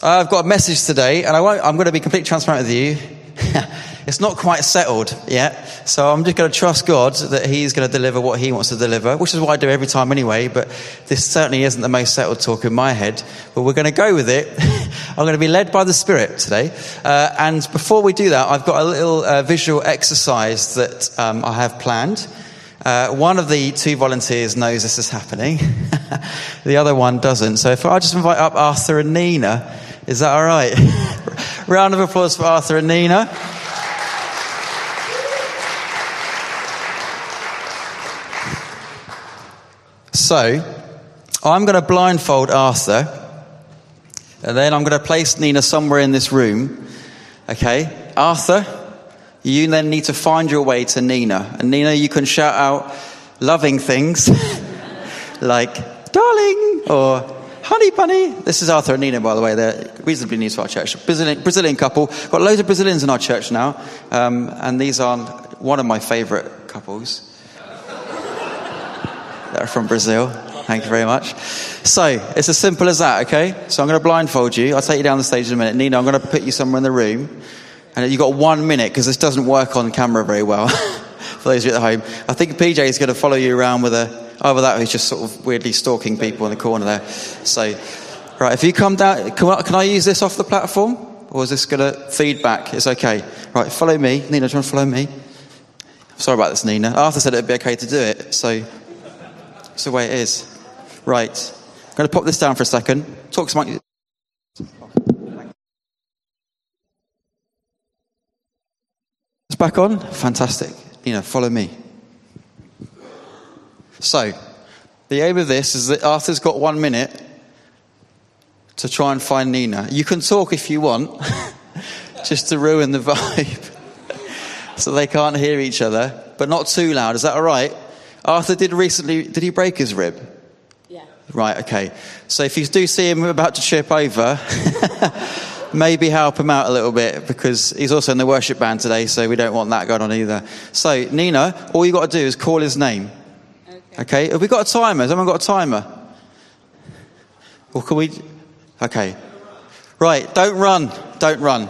I've got a message today, and I I'm going to be completely transparent with you. it's not quite settled yet, so I'm just going to trust God that He's going to deliver what He wants to deliver, which is what I do every time anyway. But this certainly isn't the most settled talk in my head, but we're going to go with it. I'm going to be led by the Spirit today. Uh, and before we do that, I've got a little uh, visual exercise that um, I have planned. Uh, one of the two volunteers knows this is happening, the other one doesn't. So if I just invite up Arthur and Nina, is that all right? Round of applause for Arthur and Nina. So, I'm going to blindfold Arthur, and then I'm going to place Nina somewhere in this room. Okay? Arthur, you then need to find your way to Nina. And Nina, you can shout out loving things like, darling, or Honey Bunny. This is Arthur and Nina, by the way. They're reasonably new to our church. Brazilian, Brazilian couple. Got loads of Brazilians in our church now. Um, and these are one of my favorite couples. that are from Brazil. Thank you very much. So, it's as simple as that, okay? So, I'm going to blindfold you. I'll take you down the stage in a minute. Nina, I'm going to put you somewhere in the room. And you've got one minute because this doesn't work on camera very well. For those of you at home, I think PJ is going to follow you around with a over that, he's just sort of weirdly stalking people in the corner there. So, right, if you come down, can I, can I use this off the platform? Or is this going to feedback? It's okay. Right, follow me. Nina, do you want to follow me? Sorry about this, Nina. Arthur said it'd be okay to do it, so it's the way it is. Right, I'm going to pop this down for a second. Talk to my. It's back on? Fantastic. Nina, follow me. So, the aim of this is that Arthur's got one minute to try and find Nina. You can talk if you want, just to ruin the vibe. so they can't hear each other, but not too loud. Is that all right? Arthur did recently, did he break his rib? Yeah. Right, okay. So if you do see him about to chip over, maybe help him out a little bit because he's also in the worship band today, so we don't want that going on either. So, Nina, all you've got to do is call his name. Okay, have we got a timer? Has anyone got a timer? Or can we? Okay. Right, don't run. Don't run.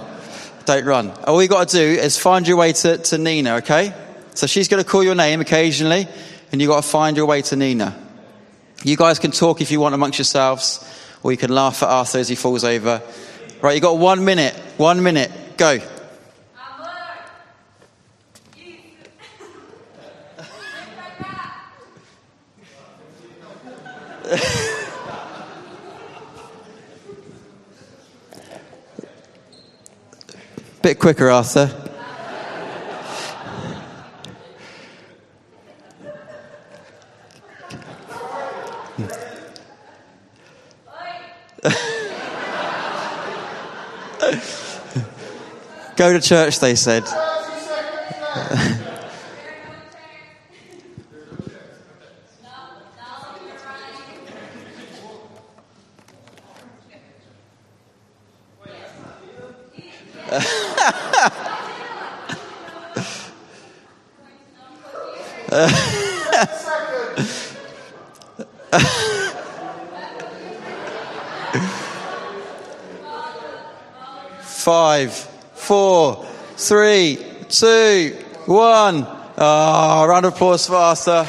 Don't run. All you got to do is find your way to, to Nina, okay? So she's going to call your name occasionally, and you've got to find your way to Nina. You guys can talk if you want amongst yourselves, or you can laugh at Arthur as he falls over. Right, you've got one minute. One minute. Go. Bit quicker, Arthur. Go to church, they said. Five, four, three, two, one. Oh, round of applause for Arthur.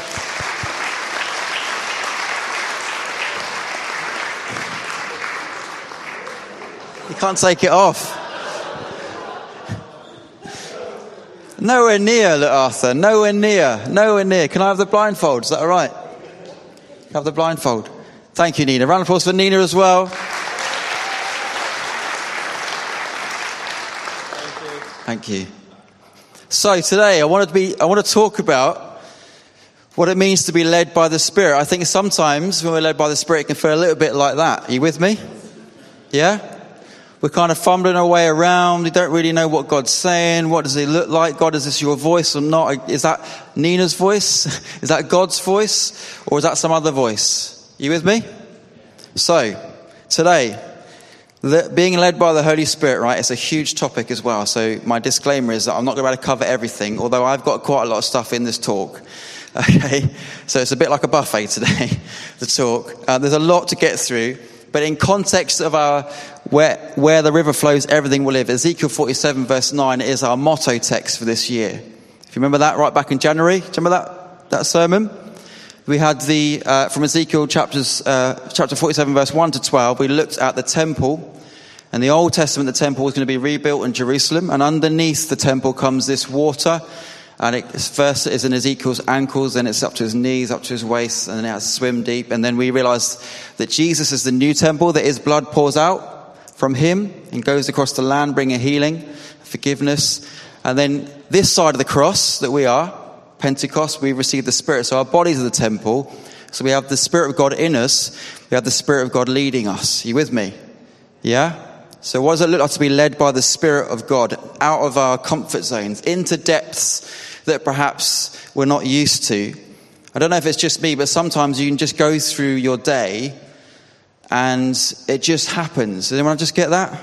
You can't take it off. Nowhere near, look, Arthur. Nowhere near. Nowhere near. Can I have the blindfold? Is that all right? Have the blindfold. Thank you, Nina. Round of applause for Nina as well. Thank you. Thank you. So today I want to be, I want to talk about what it means to be led by the Spirit. I think sometimes when we're led by the Spirit, it can feel a little bit like that. Are you with me? Yeah? We're kind of fumbling our way around. We don't really know what God's saying. What does he look like? God, is this your voice or not? Is that Nina's voice? Is that God's voice? Or is that some other voice? You with me? So, today, being led by the Holy Spirit, right, it's a huge topic as well. So my disclaimer is that I'm not going to be able to cover everything, although I've got quite a lot of stuff in this talk. Okay, so it's a bit like a buffet today, the talk. Uh, there's a lot to get through, But in context of our where, where the river flows, everything will live. Ezekiel 47 verse 9 is our motto text for this year. If you remember that right back in January, remember that, that sermon? We had the, uh, from Ezekiel chapters, uh, chapter 47 verse 1 to 12, we looked at the temple. And the Old Testament, the temple was going to be rebuilt in Jerusalem. And underneath the temple comes this water and it, first is in Ezekiel's ankles, then it's up to his knees, up to his waist, and then it has swim deep. And then we realize that Jesus is the new temple, that his blood pours out from him and goes across the land, bringing healing, forgiveness. And then this side of the cross that we are, Pentecost, we receive the Spirit. So our bodies are the temple. So we have the Spirit of God in us. We have the Spirit of God leading us. Are you with me? Yeah? So what does it look like to be led by the Spirit of God out of our comfort zones into depths that perhaps we're not used to. I don't know if it's just me, but sometimes you can just go through your day and it just happens. Anyone just get that?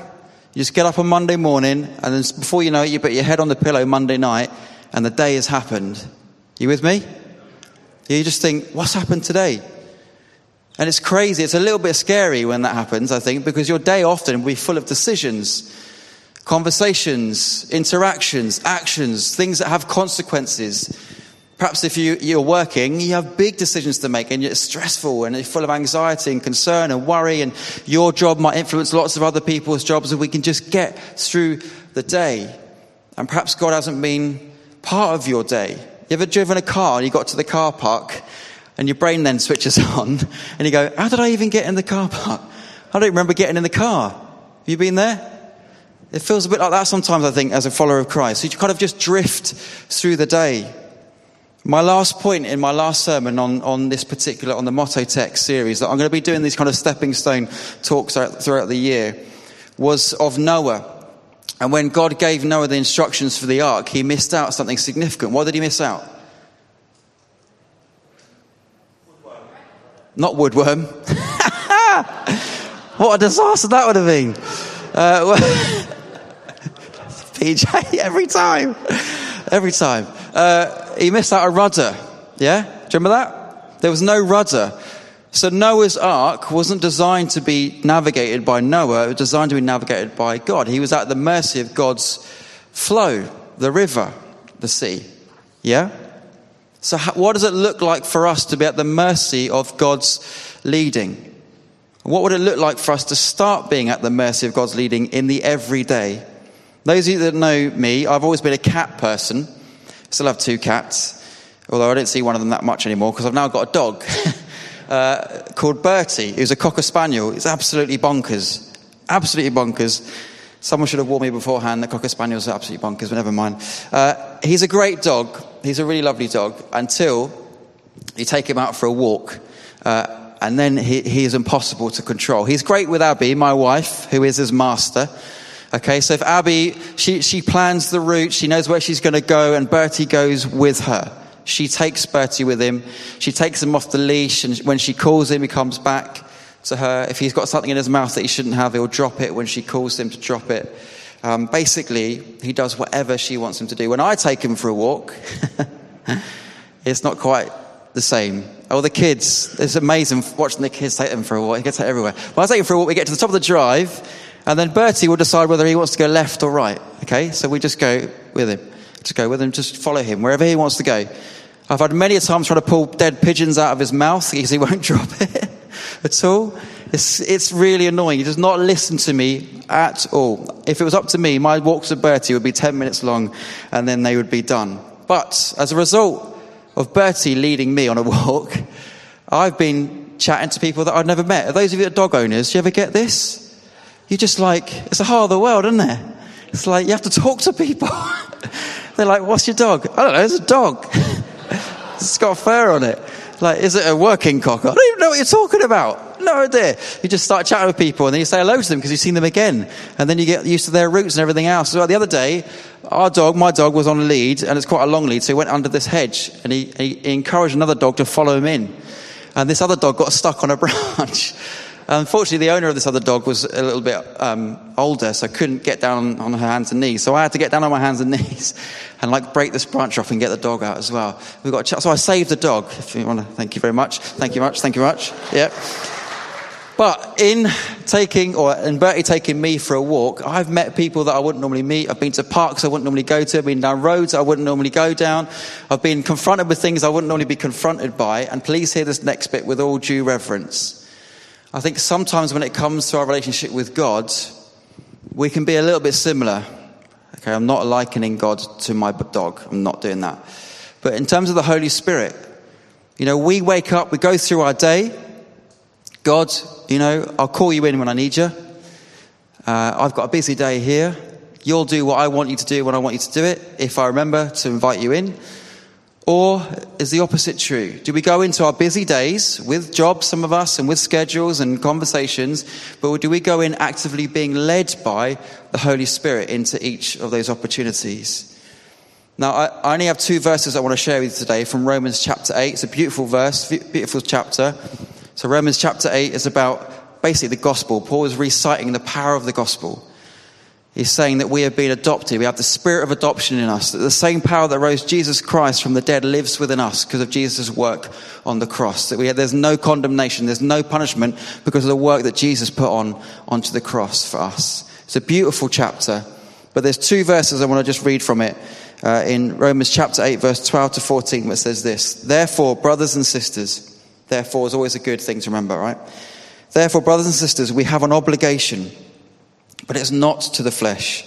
You just get up on Monday morning and then before you know it, you put your head on the pillow Monday night and the day has happened. You with me? You just think, what's happened today? And it's crazy. It's a little bit scary when that happens, I think, because your day often will be full of decisions conversations, interactions, actions, things that have consequences. Perhaps if you, you're working, you have big decisions to make and it's stressful and it's full of anxiety and concern and worry and your job might influence lots of other people's jobs and we can just get through the day. And perhaps God hasn't been part of your day. You ever driven a car and you got to the car park and your brain then switches on and you go, how did I even get in the car park? I don't remember getting in the car. Have you been there? It feels a bit like that sometimes, I think, as a follower of Christ. You kind of just drift through the day. My last point in my last sermon on, on this particular, on the Motto Text series, that I'm going to be doing these kind of stepping stone talks throughout the year, was of Noah. And when God gave Noah the instructions for the ark, he missed out something significant. What did he miss out? Woodworm. Not woodworm. what a disaster that would have been. Uh, PJ, every time. Every time. Uh, he missed out a rudder. Yeah? Do you remember that? There was no rudder. So Noah's ark wasn't designed to be navigated by Noah, it was designed to be navigated by God. He was at the mercy of God's flow, the river, the sea. Yeah? So, what does it look like for us to be at the mercy of God's leading? What would it look like for us to start being at the mercy of God's leading in the everyday? Those of you that know me, I've always been a cat person. Still have two cats, although I don't see one of them that much anymore because I've now got a dog uh, called Bertie, who's a cocker spaniel. It's absolutely bonkers. Absolutely bonkers. Someone should have warned me beforehand that cocker spaniels are absolutely bonkers, but never mind. Uh, he's a great dog. He's a really lovely dog until you take him out for a walk. Uh, and then he, he is impossible to control. He's great with Abby, my wife, who is his master. Okay, so if Abby, she, she plans the route, she knows where she's going to go, and Bertie goes with her. She takes Bertie with him. She takes him off the leash, and when she calls him, he comes back to her. If he's got something in his mouth that he shouldn't have, he'll drop it when she calls him to drop it. Um, basically, he does whatever she wants him to do. When I take him for a walk, it's not quite the same. Oh, the kids. It's amazing watching the kids take them for a walk. He gets everywhere. When I take him for a walk, we get to the top of the drive, and then Bertie will decide whether he wants to go left or right. Okay, so we just go with him. Just go with him, just follow him wherever he wants to go. I've had many a time trying to pull dead pigeons out of his mouth because he won't drop it at all. It's, it's really annoying. He does not listen to me at all. If it was up to me, my walks with Bertie would be 10 minutes long and then they would be done. But as a result of Bertie leading me on a walk, I've been chatting to people that I've never met. Are those of you that are dog owners, do you ever get this? You just like, it's a whole other world, isn't it? It's like you have to talk to people. They're like, what's your dog? I don't know, it's a dog. it's got fur on it. Like, is it a working cock? I don't even know what you're talking about. No idea. You just start chatting with people and then you say hello to them because you've seen them again. And then you get used to their routes and everything else. So the other day, our dog, my dog, was on a lead and it's quite a long lead. So he went under this hedge and he, he encouraged another dog to follow him in. And this other dog got stuck on a branch. Unfortunately, the owner of this other dog was a little bit um, older, so couldn't get down on her hands and knees. So I had to get down on my hands and knees and like break this branch off and get the dog out as well. We got ch- so I saved the dog. If you want to, thank you very much. Thank you much. Thank you much. Yeah. But in taking, or in Bertie taking me for a walk, I've met people that I wouldn't normally meet. I've been to parks I wouldn't normally go to. I've been down roads I wouldn't normally go down. I've been confronted with things I wouldn't normally be confronted by. And please hear this next bit with all due reverence. I think sometimes when it comes to our relationship with God, we can be a little bit similar. Okay, I'm not likening God to my dog. I'm not doing that. But in terms of the Holy Spirit, you know, we wake up, we go through our day, God, you know, I'll call you in when I need you. Uh, I've got a busy day here. You'll do what I want you to do when I want you to do it, if I remember to invite you in. Or is the opposite true? Do we go into our busy days with jobs, some of us, and with schedules and conversations, but do we go in actively being led by the Holy Spirit into each of those opportunities? Now, I only have two verses I want to share with you today from Romans chapter 8. It's a beautiful verse, beautiful chapter. So, Romans chapter 8 is about basically the gospel. Paul is reciting the power of the gospel. He's saying that we have been adopted. We have the spirit of adoption in us. That the same power that rose Jesus Christ from the dead lives within us because of Jesus' work on the cross. That we have, there's no condemnation, there's no punishment because of the work that Jesus put on onto the cross for us. It's a beautiful chapter. But there's two verses I want to just read from it. Uh, in Romans chapter 8, verse 12 to 14, which says this Therefore, brothers and sisters, Therefore is always a good thing to remember, right? Therefore, brothers and sisters, we have an obligation, but it's not to the flesh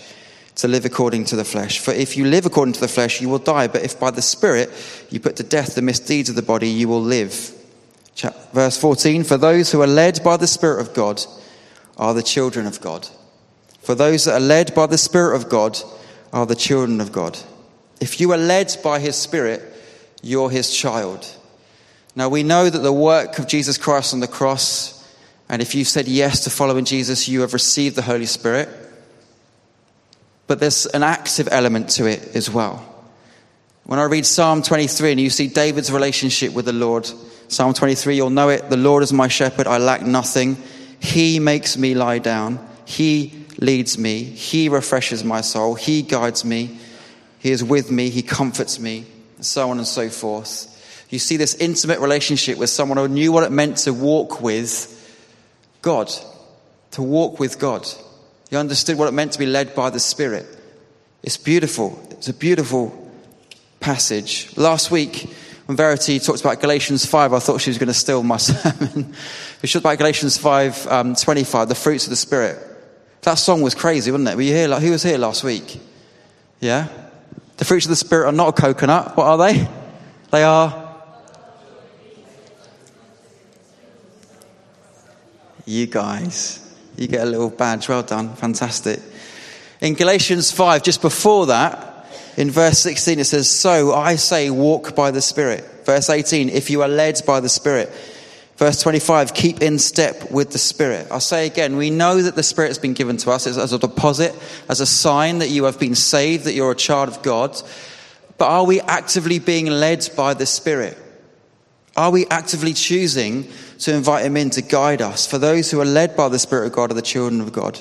to live according to the flesh. For if you live according to the flesh, you will die. But if by the Spirit you put to death the misdeeds of the body, you will live. Verse 14 For those who are led by the Spirit of God are the children of God. For those that are led by the Spirit of God are the children of God. If you are led by His Spirit, you're His child. Now, we know that the work of Jesus Christ on the cross, and if you've said yes to following Jesus, you have received the Holy Spirit. But there's an active element to it as well. When I read Psalm 23 and you see David's relationship with the Lord, Psalm 23, you'll know it. The Lord is my shepherd, I lack nothing. He makes me lie down. He leads me. He refreshes my soul. He guides me. He is with me. He comforts me. And so on and so forth. You see this intimate relationship with someone who knew what it meant to walk with God, to walk with God. You understood what it meant to be led by the Spirit. It's beautiful. It's a beautiful passage. Last week, when Verity talked about Galatians 5, I thought she was going to steal my sermon. we talked about Galatians 5 um, 25, the fruits of the Spirit. That song was crazy, wasn't it? Were you here? Like, who was here last week? Yeah? The fruits of the Spirit are not a coconut. What are they? They are You guys. You get a little badge. Well done. Fantastic. In Galatians 5, just before that, in verse 16, it says, So I say, walk by the Spirit. Verse 18, if you are led by the Spirit. Verse 25, keep in step with the Spirit. I'll say again, we know that the Spirit has been given to us as a deposit, as a sign that you have been saved, that you're a child of God. But are we actively being led by the Spirit? Are we actively choosing to invite Him in to guide us? For those who are led by the Spirit of God are the children of God.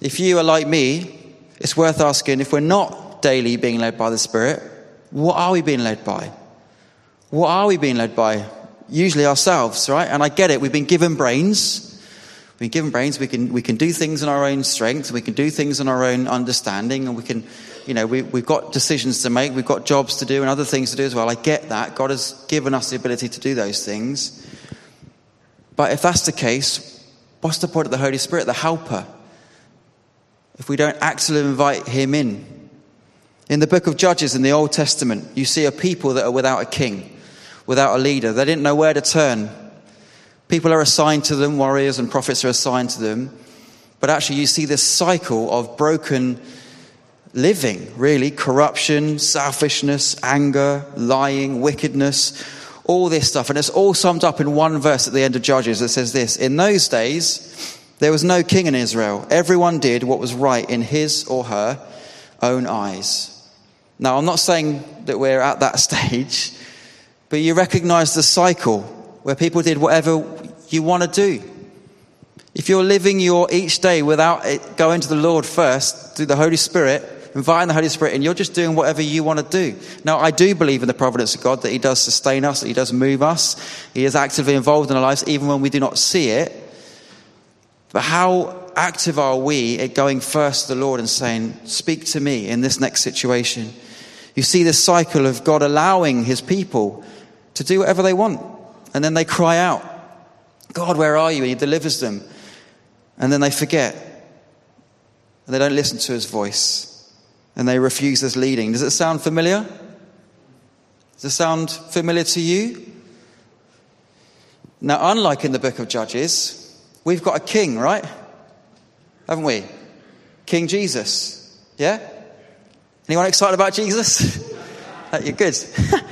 If you are like me, it's worth asking if we're not daily being led by the Spirit, what are we being led by? What are we being led by? Usually ourselves, right? And I get it, we've been given brains. We've been given brains, we can, we can do things in our own strength, we can do things in our own understanding, and we can you know, we, we've got decisions to make, we've got jobs to do and other things to do as well. I get that. God has given us the ability to do those things. But if that's the case, what's the point of the Holy Spirit, the helper? If we don't actually invite him in. In the book of Judges in the Old Testament, you see a people that are without a king, without a leader. They didn't know where to turn. People are assigned to them, warriors and prophets are assigned to them. But actually, you see this cycle of broken living, really corruption, selfishness, anger, lying, wickedness, all this stuff. And it's all summed up in one verse at the end of Judges that says this In those days, there was no king in Israel. Everyone did what was right in his or her own eyes. Now, I'm not saying that we're at that stage, but you recognize the cycle where people did whatever you want to do. If you're living your each day without it going to the Lord first through the Holy Spirit, inviting the Holy Spirit, and you're just doing whatever you want to do. Now, I do believe in the providence of God that He does sustain us, that He does move us, He is actively involved in our lives, even when we do not see it. But how active are we at going first to the Lord and saying, Speak to me in this next situation? You see this cycle of God allowing his people to do whatever they want. And then they cry out, God, where are you? And he delivers them. And then they forget. And they don't listen to his voice. And they refuse this leading. Does it sound familiar? Does it sound familiar to you? Now, unlike in the book of Judges, we've got a king, right? Haven't we? King Jesus. Yeah? Anyone excited about Jesus? You're good.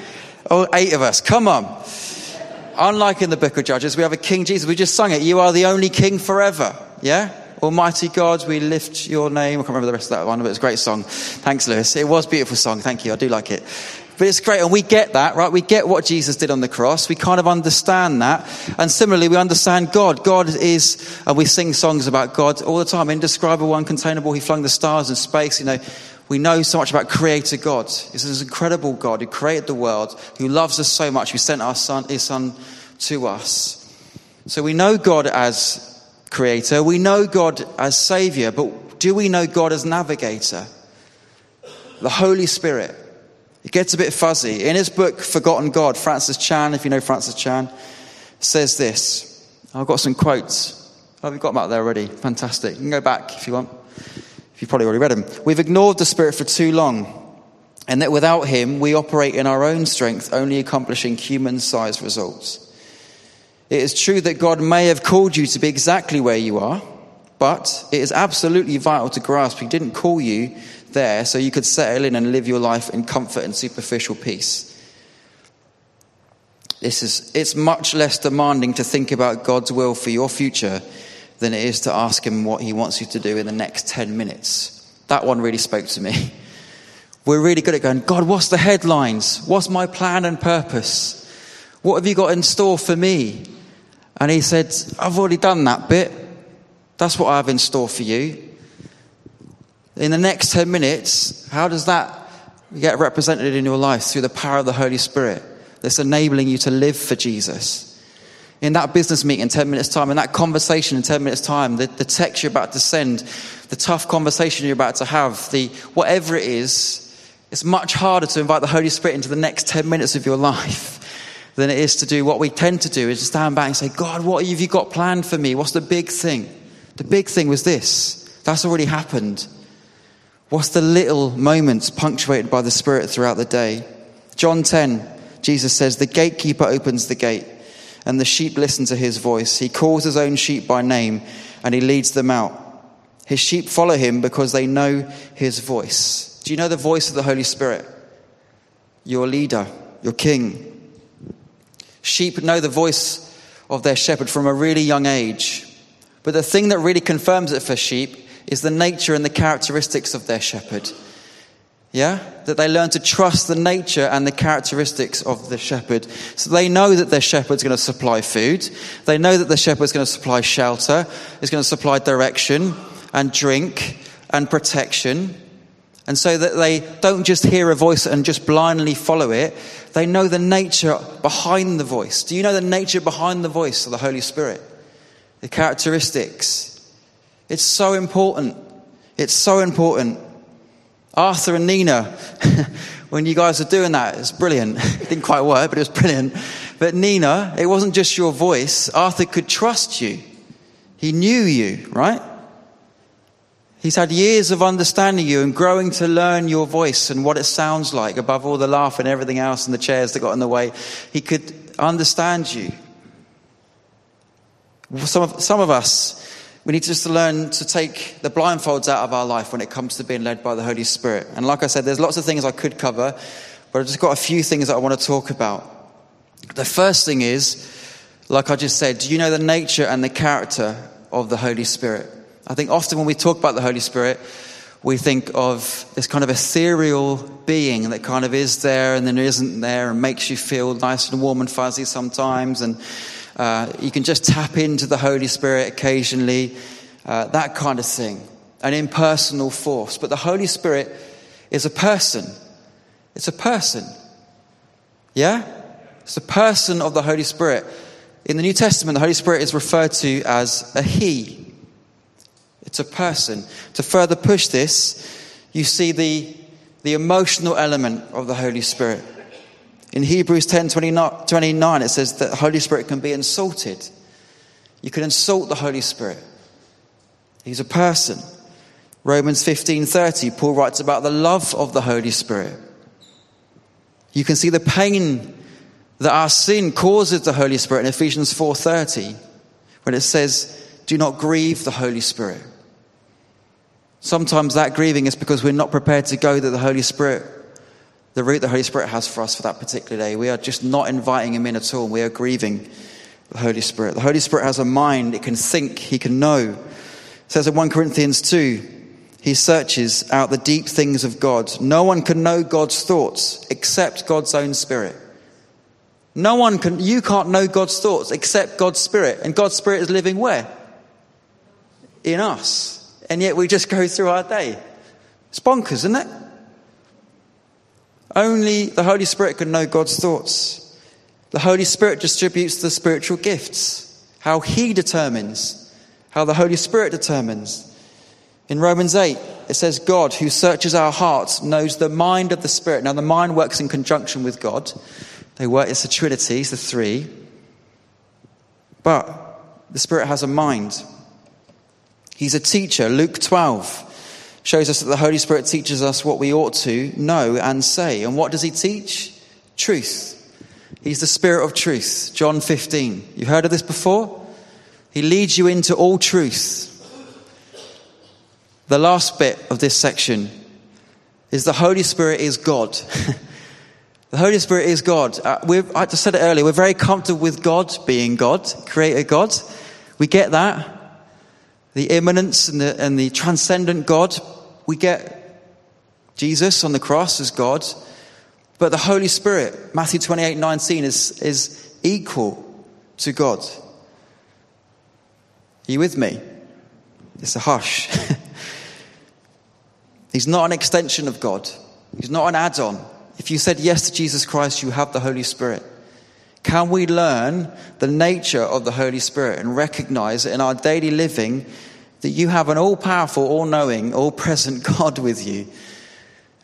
oh, eight of us. Come on. Unlike in the book of Judges, we have a King Jesus. We just sung it. You are the only King forever. Yeah? Almighty God, we lift your name. I can't remember the rest of that one, but it's a great song. Thanks, Lewis. It was a beautiful song. Thank you. I do like it. But it's great. And we get that, right? We get what Jesus did on the cross. We kind of understand that. And similarly, we understand God. God is, and we sing songs about God all the time. Indescribable, uncontainable. He flung the stars in space. You know, we know so much about Creator God. He's this incredible God who created the world, who loves us so much, who sent our son, His Son to us. So we know God as Creator, we know God as Savior, but do we know God as Navigator? The Holy Spirit. It gets a bit fuzzy. In his book, Forgotten God, Francis Chan, if you know Francis Chan, says this. I've got some quotes. Oh, we've got them out there already. Fantastic. You can go back if you want. If you've probably already read them. We've ignored the Spirit for too long, and that without Him, we operate in our own strength, only accomplishing human sized results. It is true that God may have called you to be exactly where you are, but it is absolutely vital to grasp He didn't call you there so you could settle in and live your life in comfort and superficial peace. This is, it's much less demanding to think about God's will for your future than it is to ask him what he wants you to do in the next 10 minutes. That one really spoke to me. We're really good at going, God, what's the headlines? What's my plan and purpose? What have you got in store for me? And he said, I've already done that bit. That's what I have in store for you. In the next 10 minutes, how does that get represented in your life? Through the power of the Holy Spirit that's enabling you to live for Jesus in that business meeting in 10 minutes' time, in that conversation in 10 minutes' time, the, the text you're about to send, the tough conversation you're about to have, the whatever it is, it's much harder to invite the Holy Spirit into the next 10 minutes of your life than it is to do what we tend to do is to stand back and say, God, what have you got planned for me? What's the big thing? The big thing was this. That's already happened. What's the little moments punctuated by the Spirit throughout the day? John 10, Jesus says, The gatekeeper opens the gate and the sheep listen to his voice. He calls his own sheep by name and he leads them out. His sheep follow him because they know his voice. Do you know the voice of the Holy Spirit? Your leader, your king. Sheep know the voice of their shepherd from a really young age. But the thing that really confirms it for sheep is the nature and the characteristics of their shepherd. Yeah? That they learn to trust the nature and the characteristics of the shepherd. So they know that their shepherd's going to supply food. They know that the shepherd's going to supply shelter, is going to supply direction and drink and protection. And so that they don't just hear a voice and just blindly follow it, they know the nature behind the voice. Do you know the nature behind the voice of the Holy Spirit? The characteristics. It's so important. It's so important. Arthur and Nina, when you guys are doing that, it's brilliant. it didn't quite work, but it was brilliant. But Nina, it wasn't just your voice. Arthur could trust you. He knew you, right? He's had years of understanding you and growing to learn your voice and what it sounds like above all the laugh and everything else and the chairs that got in the way. He could understand you. Some of, some of us, we need to just learn to take the blindfolds out of our life when it comes to being led by the Holy Spirit. And like I said, there's lots of things I could cover, but I've just got a few things that I want to talk about. The first thing is, like I just said, do you know the nature and the character of the Holy Spirit? I think often when we talk about the Holy Spirit, we think of this kind of ethereal being that kind of is there and then isn't there and makes you feel nice and warm and fuzzy sometimes and uh, you can just tap into the Holy Spirit occasionally, uh, that kind of thing, an impersonal force. But the Holy Spirit is a person. It's a person. Yeah? It's the person of the Holy Spirit. In the New Testament, the Holy Spirit is referred to as a He. It's a person. To further push this, you see the, the emotional element of the Holy Spirit. In Hebrews 10 29, it says that the Holy Spirit can be insulted. You can insult the Holy Spirit. He's a person. Romans 15:30 Paul writes about the love of the Holy Spirit. You can see the pain that our sin causes the Holy Spirit in Ephesians 4:30 when it says do not grieve the Holy Spirit. Sometimes that grieving is because we're not prepared to go to the Holy Spirit the route the Holy Spirit has for us for that particular day. We are just not inviting Him in at all. We are grieving the Holy Spirit. The Holy Spirit has a mind, it can think, He can know. It says in 1 Corinthians 2, he searches out the deep things of God. No one can know God's thoughts except God's own spirit. No one can, you can't know God's thoughts except God's spirit. And God's spirit is living where? In us. And yet we just go through our day. It's bonkers, isn't it? Only the Holy Spirit can know God's thoughts. The Holy Spirit distributes the spiritual gifts. How He determines, how the Holy Spirit determines. In Romans 8, it says, God, who searches our hearts, knows the mind of the Spirit. Now, the mind works in conjunction with God. They work, it's a trinity, it's the three. But the Spirit has a mind. He's a teacher. Luke 12 shows us that the Holy Spirit teaches us what we ought to know and say. And what does He teach? Truth. He's the Spirit of truth. John 15. You heard of this before? He leads you into all truth. The last bit of this section is the Holy Spirit is God. the Holy Spirit is God. Uh, I just said it earlier, we're very comfortable with God being God, creator God. We get that. The immanence and the, and the transcendent God. We get Jesus on the cross as God. But the Holy Spirit, Matthew 28 19, is, is equal to God. Are you with me? It's a hush. He's not an extension of God. He's not an add on. If you said yes to Jesus Christ, you have the Holy Spirit. Can we learn the nature of the Holy Spirit and recognize in our daily living that you have an all powerful, all knowing, all present God with you?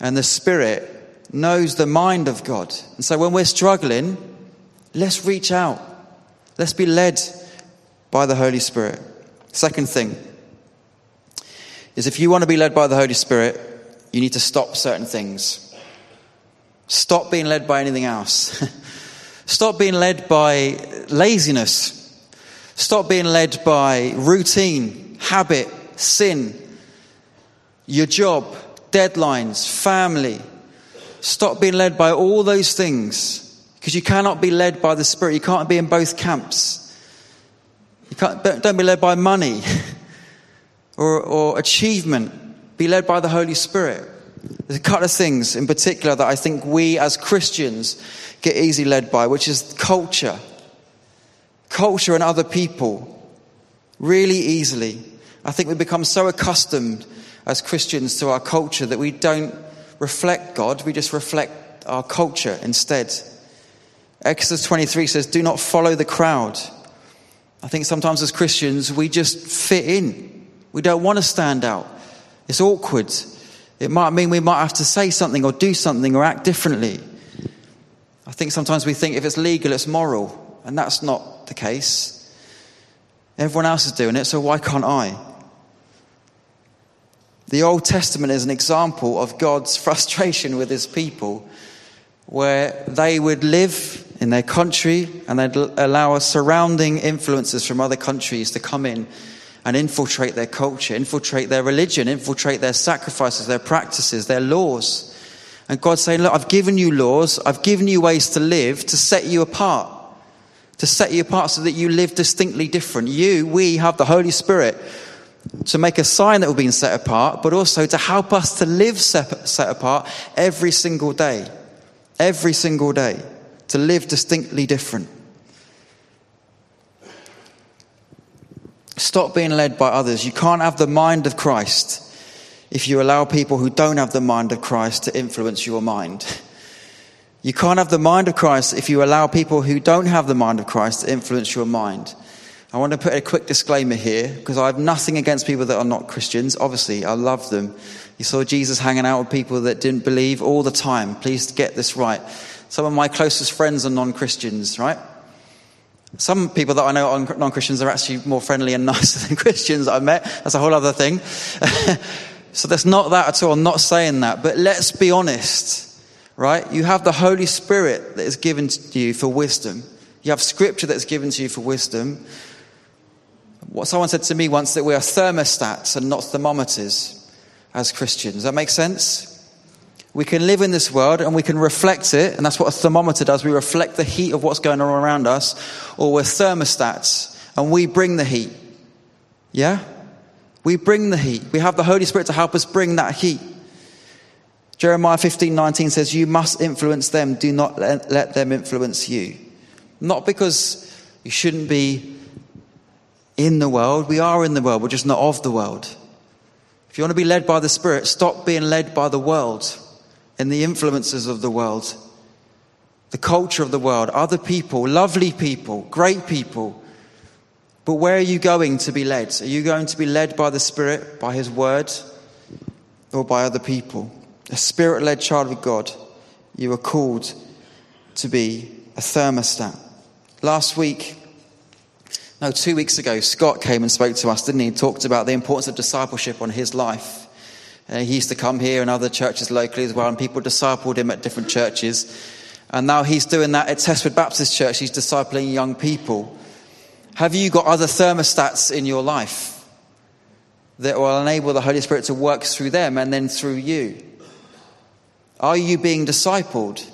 And the Spirit knows the mind of God. And so when we're struggling, let's reach out. Let's be led by the Holy Spirit. Second thing, is if you want to be led by the Holy Spirit, you need to stop certain things. Stop being led by anything else. Stop being led by laziness. Stop being led by routine, habit, sin, your job, deadlines, family. Stop being led by all those things because you cannot be led by the Spirit. You can't be in both camps. You can't, don't be led by money. or, or achievement, be led by the Holy Spirit. There's a couple of things in particular that I think we as Christians get easily led by, which is culture. Culture and other people. Really easily. I think we become so accustomed as Christians to our culture that we don't reflect God, we just reflect our culture instead. Exodus 23 says, Do not follow the crowd. I think sometimes as Christians, we just fit in. We don't want to stand out. It's awkward. It might mean we might have to say something or do something or act differently. I think sometimes we think if it's legal, it's moral, and that's not the case. Everyone else is doing it, so why can't I? The Old Testament is an example of God's frustration with his people, where they would live in their country and they'd allow surrounding influences from other countries to come in and infiltrate their culture, infiltrate their religion, infiltrate their sacrifices, their practices, their laws. And God's saying, Look, I've given you laws, I've given you ways to live to set you apart, to set you apart so that you live distinctly different. You, we have the Holy Spirit to make a sign that we're being set apart, but also to help us to live set apart every single day. Every single day. To live distinctly different. Stop being led by others. You can't have the mind of Christ if you allow people who don't have the mind of Christ to influence your mind. You can't have the mind of Christ if you allow people who don't have the mind of Christ to influence your mind. I want to put a quick disclaimer here because I have nothing against people that are not Christians. Obviously, I love them. You saw Jesus hanging out with people that didn't believe all the time. Please get this right. Some of my closest friends are non Christians, right? Some people that I know are non Christians are actually more friendly and nicer than Christians I've met. That's a whole other thing. so that's not that at all. I'm not saying that. But let's be honest, right? You have the Holy Spirit that is given to you for wisdom. You have scripture that's given to you for wisdom. What someone said to me once that we are thermostats and not thermometers as Christians. Does that make sense? We can live in this world and we can reflect it, and that's what a thermometer does. We reflect the heat of what's going on around us, or we're thermostats and we bring the heat. Yeah? We bring the heat. We have the Holy Spirit to help us bring that heat. Jeremiah 15 19 says, You must influence them, do not let them influence you. Not because you shouldn't be in the world. We are in the world, we're just not of the world. If you want to be led by the Spirit, stop being led by the world and the influences of the world, the culture of the world, other people, lovely people, great people. But where are you going to be led? Are you going to be led by the Spirit, by His Word, or by other people? A Spirit led child of God, you are called to be a thermostat. Last week, no, two weeks ago, Scott came and spoke to us, didn't he? he talked about the importance of discipleship on his life. Uh, he used to come here and other churches locally as well, and people discipled him at different churches. And now he's doing that at Testwood Baptist Church. He's discipling young people. Have you got other thermostats in your life that will enable the Holy Spirit to work through them and then through you? Are you being discipled?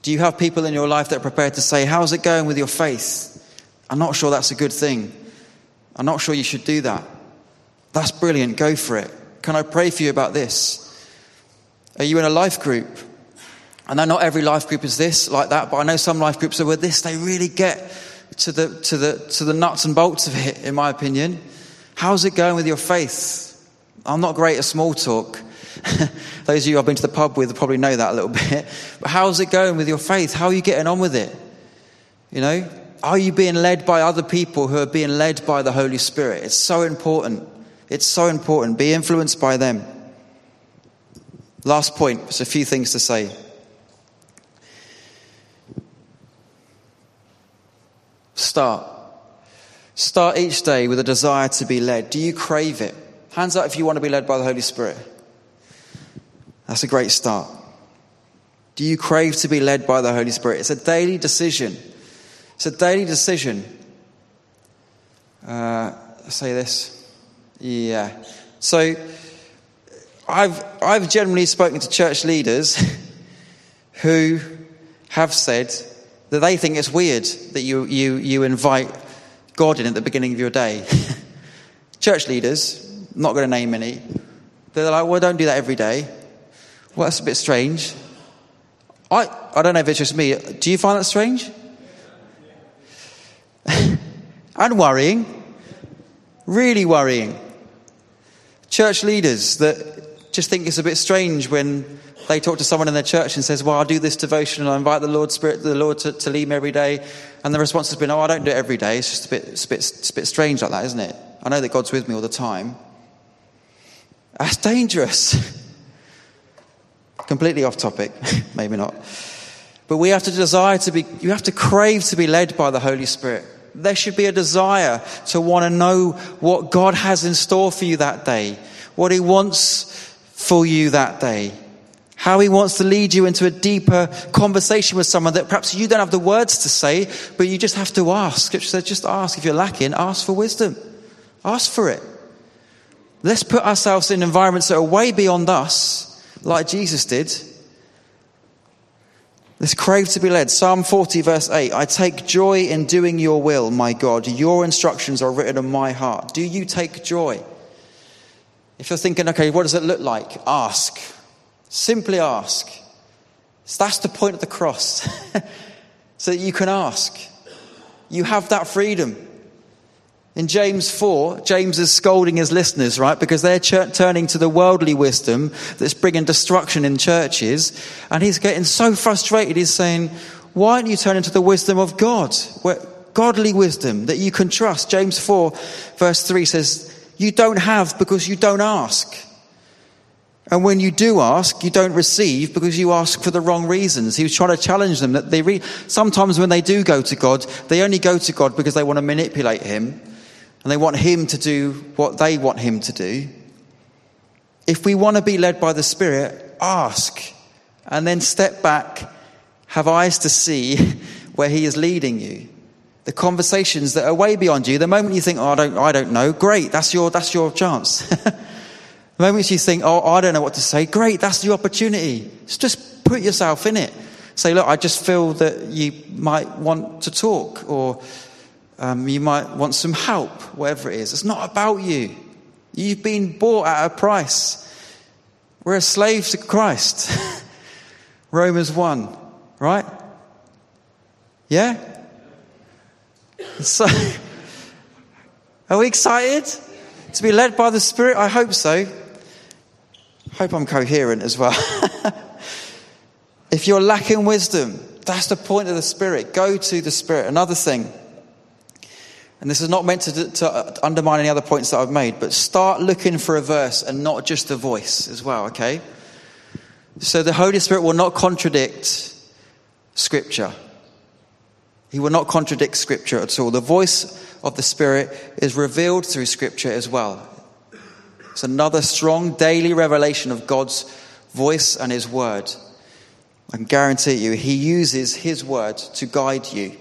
Do you have people in your life that are prepared to say, How's it going with your faith? I'm not sure that's a good thing. I'm not sure you should do that. That's brilliant. Go for it. Can I pray for you about this? Are you in a life group? I know not every life group is this, like that, but I know some life groups are where this, they really get to the, to the, to the nuts and bolts of it, in my opinion. How's it going with your faith? I'm not great at small talk. Those of you I've been to the pub with probably know that a little bit. But how's it going with your faith? How are you getting on with it? You know, are you being led by other people who are being led by the Holy Spirit? It's so important. It's so important. Be influenced by them. Last point, there's a few things to say. Start. Start each day with a desire to be led. Do you crave it? Hands up if you want to be led by the Holy Spirit. That's a great start. Do you crave to be led by the Holy Spirit? It's a daily decision. It's a daily decision. Uh, say this. Yeah. So I've, I've generally spoken to church leaders who have said that they think it's weird that you, you, you invite God in at the beginning of your day. church leaders, not going to name any, they're like, well, don't do that every day. Well, that's a bit strange. I, I don't know if it's just me. Do you find that strange? and worrying, really worrying. Church leaders that just think it's a bit strange when they talk to someone in their church and says, "Well, I'll do this devotion and I invite the Lord Spirit, the Lord to, to lead me every day," and the response has been, "Oh, I don't do it every day. It's just a bit, it's a bit, it's a bit strange like that, isn't it? I know that God's with me all the time." That's dangerous. Completely off topic, maybe not. But we have to desire to be, you have to crave to be led by the Holy Spirit. There should be a desire to want to know what God has in store for you that day, what He wants for you that day, how He wants to lead you into a deeper conversation with someone that perhaps you don't have the words to say, but you just have to ask. Scripture says, just ask. If you're lacking, ask for wisdom. Ask for it. Let's put ourselves in environments that are way beyond us, like Jesus did, this crave to be led. Psalm 40, verse 8 I take joy in doing your will, my God. Your instructions are written on my heart. Do you take joy? If you're thinking, okay, what does it look like? Ask. Simply ask. So that's the point of the cross. so that you can ask. You have that freedom. In James 4, James is scolding his listeners, right? Because they're ch- turning to the worldly wisdom that's bringing destruction in churches. And he's getting so frustrated. He's saying, Why don't you turn into the wisdom of God? Where, godly wisdom that you can trust. James 4, verse 3 says, You don't have because you don't ask. And when you do ask, you don't receive because you ask for the wrong reasons. He was trying to challenge them that they re- sometimes when they do go to God, they only go to God because they want to manipulate Him and they want Him to do what they want Him to do. If we want to be led by the Spirit, ask and then step back, have eyes to see where He is leading you. The conversations that are way beyond you. The moment you think, "Oh, I don't, I don't know," great. That's your, that's your chance. the moment you think, "Oh, I don't know what to say," great. That's your opportunity. Just put yourself in it. Say, "Look, I just feel that you might want to talk, or um, you might want some help, whatever it is." It's not about you. You've been bought at a price. We're a slave to Christ. Romans 1, right? Yeah? So, are we excited to be led by the Spirit? I hope so. Hope I'm coherent as well. if you're lacking wisdom, that's the point of the Spirit. Go to the Spirit. Another thing, and this is not meant to, to undermine any other points that I've made, but start looking for a verse and not just a voice as well, okay? So the Holy Spirit will not contradict Scripture. He will not contradict Scripture at all. The voice of the Spirit is revealed through Scripture as well. It's another strong daily revelation of God's voice and His Word. I can guarantee you, He uses His Word to guide you,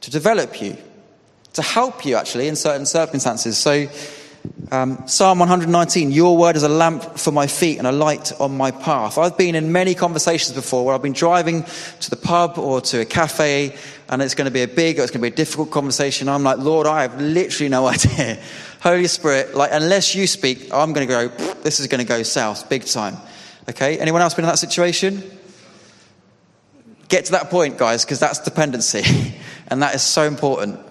to develop you, to help you actually in certain circumstances. So, um, Psalm 119, Your word is a lamp for my feet and a light on my path. I've been in many conversations before where I've been driving to the pub or to a cafe and it's going to be a big or it's going to be a difficult conversation. I'm like, Lord, I have literally no idea. Holy Spirit, like, unless you speak, I'm going to go, this is going to go south big time. Okay? Anyone else been in that situation? Get to that point, guys, because that's dependency. and that is so important.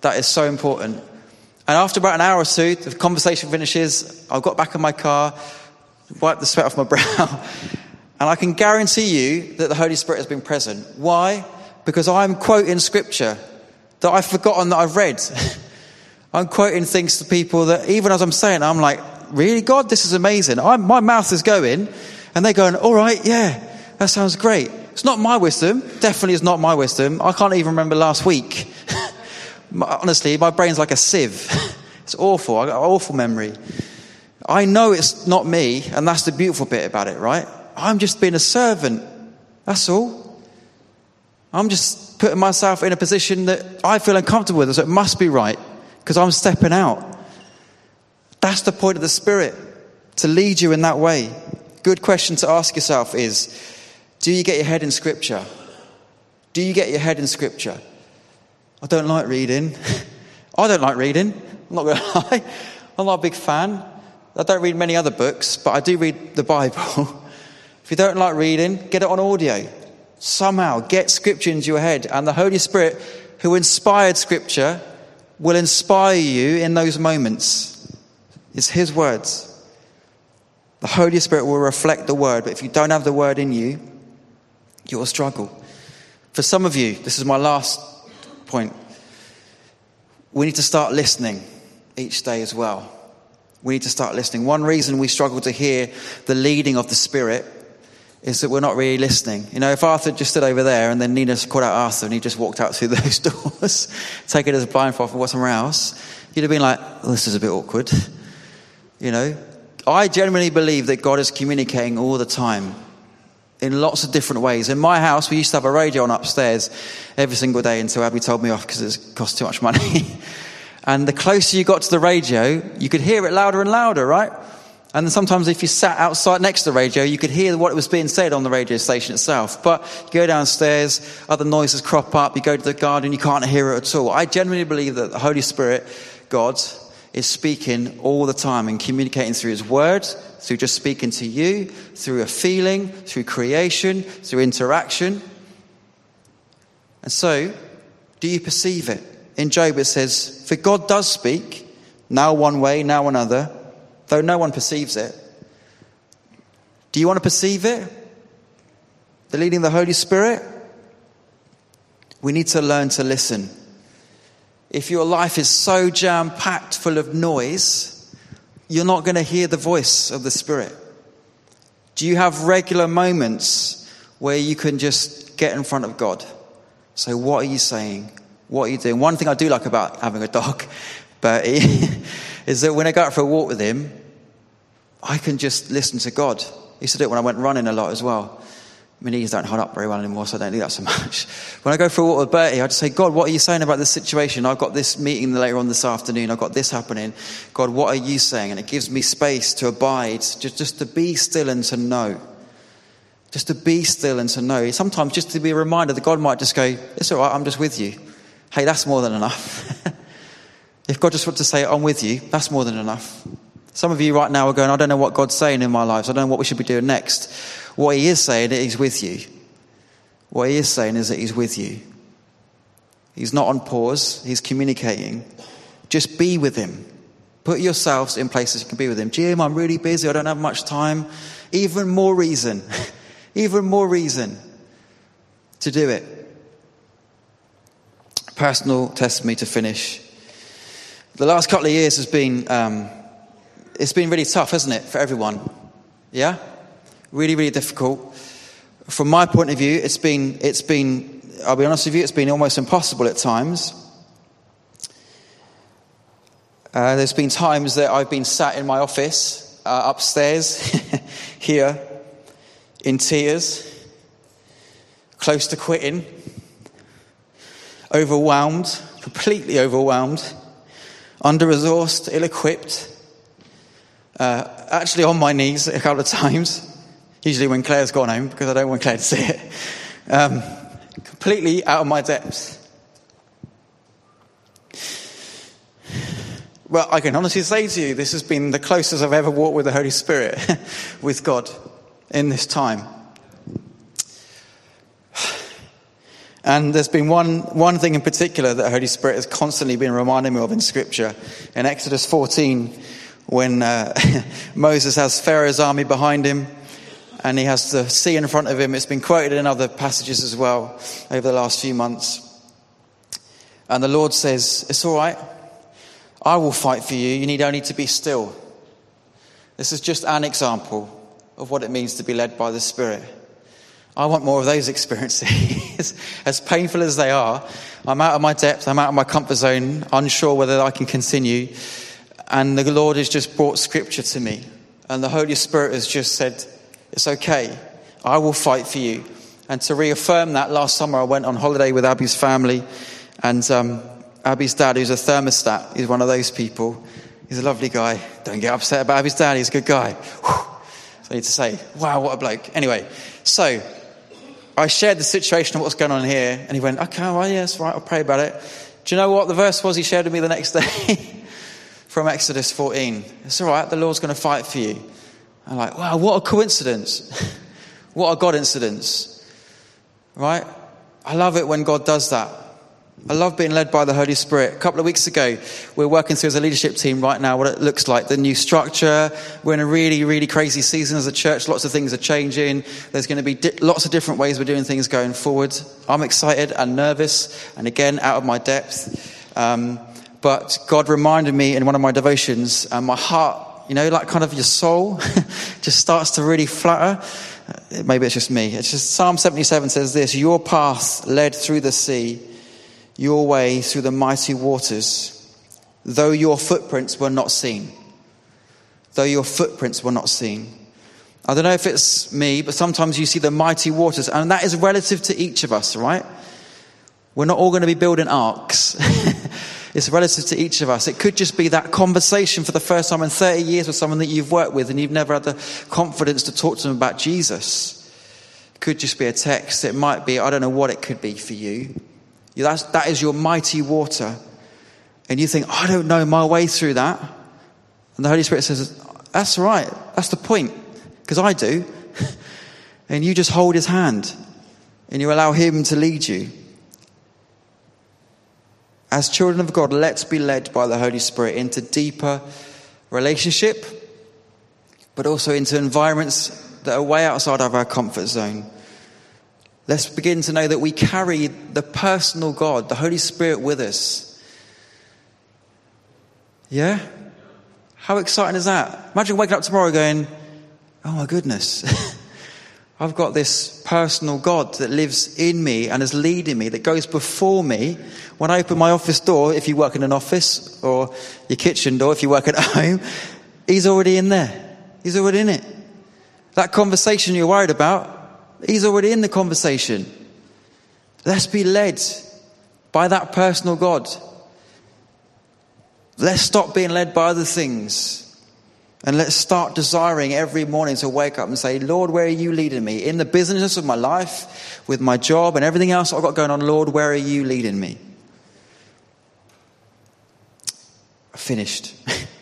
That is so important. And after about an hour or two, the conversation finishes. I've got back in my car, wiped the sweat off my brow, and I can guarantee you that the Holy Spirit has been present. Why? Because I'm quoting scripture that I've forgotten that I've read. I'm quoting things to people that even as I'm saying, I'm like, really, God, this is amazing. I'm, my mouth is going, and they're going, all right, yeah, that sounds great. It's not my wisdom. Definitely is not my wisdom. I can't even remember last week. honestly, my brain's like a sieve. it's awful. I've got an awful memory. I know it's not me, and that's the beautiful bit about it, right? I'm just being a servant. That's all. I'm just putting myself in a position that I feel uncomfortable with, so it must be right because I'm stepping out. That's the point of the Spirit, to lead you in that way. Good question to ask yourself is Do you get your head in Scripture? Do you get your head in Scripture? I don't like reading. I don't like reading. I'm not going to lie. I'm not a big fan. I don't read many other books, but I do read the Bible. if you don't like reading, get it on audio. Somehow get scripture into your head, and the Holy Spirit, who inspired scripture, will inspire you in those moments. It's His words. The Holy Spirit will reflect the word, but if you don't have the word in you, you will struggle. For some of you, this is my last point. We need to start listening each day as well. We need to start listening. One reason we struggle to hear the leading of the Spirit is that we're not really listening. You know, if Arthur just stood over there and then Nina called out Arthur and he just walked out through those doors, taking his blindfold for somewhere else, you'd have been like, oh, this is a bit awkward. You know, I genuinely believe that God is communicating all the time in lots of different ways. In my house, we used to have a radio on upstairs every single day until Abby told me off because it cost too much money. and the closer you got to the radio, you could hear it louder and louder, right? And sometimes if you sat outside next to the radio, you could hear what was being said on the radio station itself. But you go downstairs, other noises crop up, you go to the garden, you can't hear it at all. I genuinely believe that the Holy Spirit, God, is speaking all the time and communicating through His Word, through just speaking to you, through a feeling, through creation, through interaction. And so, do you perceive it? In Job, it says, For God does speak, now one way, now another, though no one perceives it. Do you want to perceive it? The leading of the Holy Spirit? We need to learn to listen. if your life is so jam packed full of noise, you're not going to hear the voice of the Spirit. Do you have regular moments where you can just get in front of God? So, what are you saying? What are you doing? One thing I do like about having a dog, but is that when I go out for a walk with him, I can just listen to God. I used to do it when I went running a lot as well. My knees don't hold up very well anymore, so I don't do that so much. When I go for a walk with Bertie, I just say, God, what are you saying about this situation? I've got this meeting later on this afternoon. I've got this happening. God, what are you saying? And it gives me space to abide, just, just to be still and to know. Just to be still and to know. Sometimes just to be a reminder that God might just go, it's all right, I'm just with you. Hey, that's more than enough. if God just wants to say, I'm with you, that's more than enough. Some of you right now are going, I don't know what God's saying in my life. So I don't know what we should be doing next. What he is saying is he's with you. What he is saying is that he's with you. He's not on pause, he's communicating. Just be with him. Put yourselves in places you can be with him. Jim, I'm really busy, I don't have much time. Even more reason, even more reason to do it. Personal testimony to finish. The last couple of years has been, um, it's been really tough, hasn't it, for everyone? Yeah? Really, really difficult. From my point of view, it's been, it's been, I'll be honest with you, it's been almost impossible at times. Uh, there's been times that I've been sat in my office uh, upstairs here in tears, close to quitting, overwhelmed, completely overwhelmed, under resourced, ill equipped, uh, actually on my knees a couple of times usually when Claire's gone home, because I don't want Claire to see it. Um, completely out of my depth. Well, I can honestly say to you, this has been the closest I've ever walked with the Holy Spirit, with God, in this time. And there's been one, one thing in particular that the Holy Spirit has constantly been reminding me of in Scripture. In Exodus 14, when uh, Moses has Pharaoh's army behind him, and he has the sea in front of him. It's been quoted in other passages as well over the last few months. And the Lord says, It's all right. I will fight for you. You need only to be still. This is just an example of what it means to be led by the Spirit. I want more of those experiences. as painful as they are, I'm out of my depth, I'm out of my comfort zone, unsure whether I can continue. And the Lord has just brought scripture to me. And the Holy Spirit has just said, it's okay. I will fight for you. And to reaffirm that, last summer I went on holiday with Abby's family. And um, Abby's dad, who's a thermostat, he's one of those people. He's a lovely guy. Don't get upset about Abby's dad, he's a good guy. Whew. So I need to say, wow, what a bloke. Anyway, so I shared the situation of what's going on here. And he went, okay, well, yes, right, I'll pray about it. Do you know what the verse was he shared with me the next day? From Exodus 14. It's all right, the Lord's going to fight for you. I'm like, wow, what a coincidence. what a God incidence. Right? I love it when God does that. I love being led by the Holy Spirit. A couple of weeks ago, we are working through as a leadership team right now what it looks like, the new structure. We're in a really, really crazy season as a church. Lots of things are changing. There's going to be di- lots of different ways we're doing things going forward. I'm excited and nervous, and again, out of my depth. Um, but God reminded me in one of my devotions, and my heart you know, like kind of your soul just starts to really flutter. Uh, maybe it's just me. It's just Psalm 77 says this Your path led through the sea, your way through the mighty waters, though your footprints were not seen. Though your footprints were not seen. I don't know if it's me, but sometimes you see the mighty waters, and that is relative to each of us, right? We're not all going to be building arks. It's relative to each of us. It could just be that conversation for the first time in 30 years with someone that you've worked with and you've never had the confidence to talk to them about Jesus. It could just be a text. It might be, I don't know what it could be for you. That's, that is your mighty water. And you think, I don't know my way through that. And the Holy Spirit says, That's right. That's the point. Because I do. and you just hold his hand and you allow him to lead you. As children of God, let's be led by the Holy Spirit into deeper relationship, but also into environments that are way outside of our comfort zone. Let's begin to know that we carry the personal God, the Holy Spirit with us. Yeah? How exciting is that? Imagine waking up tomorrow going, oh my goodness. I've got this personal God that lives in me and is leading me, that goes before me. When I open my office door, if you work in an office, or your kitchen door, if you work at home, He's already in there. He's already in it. That conversation you're worried about, He's already in the conversation. Let's be led by that personal God. Let's stop being led by other things. And let's start desiring every morning to wake up and say, Lord, where are you leading me? In the business of my life, with my job and everything else I've got going on, Lord, where are you leading me? Finished.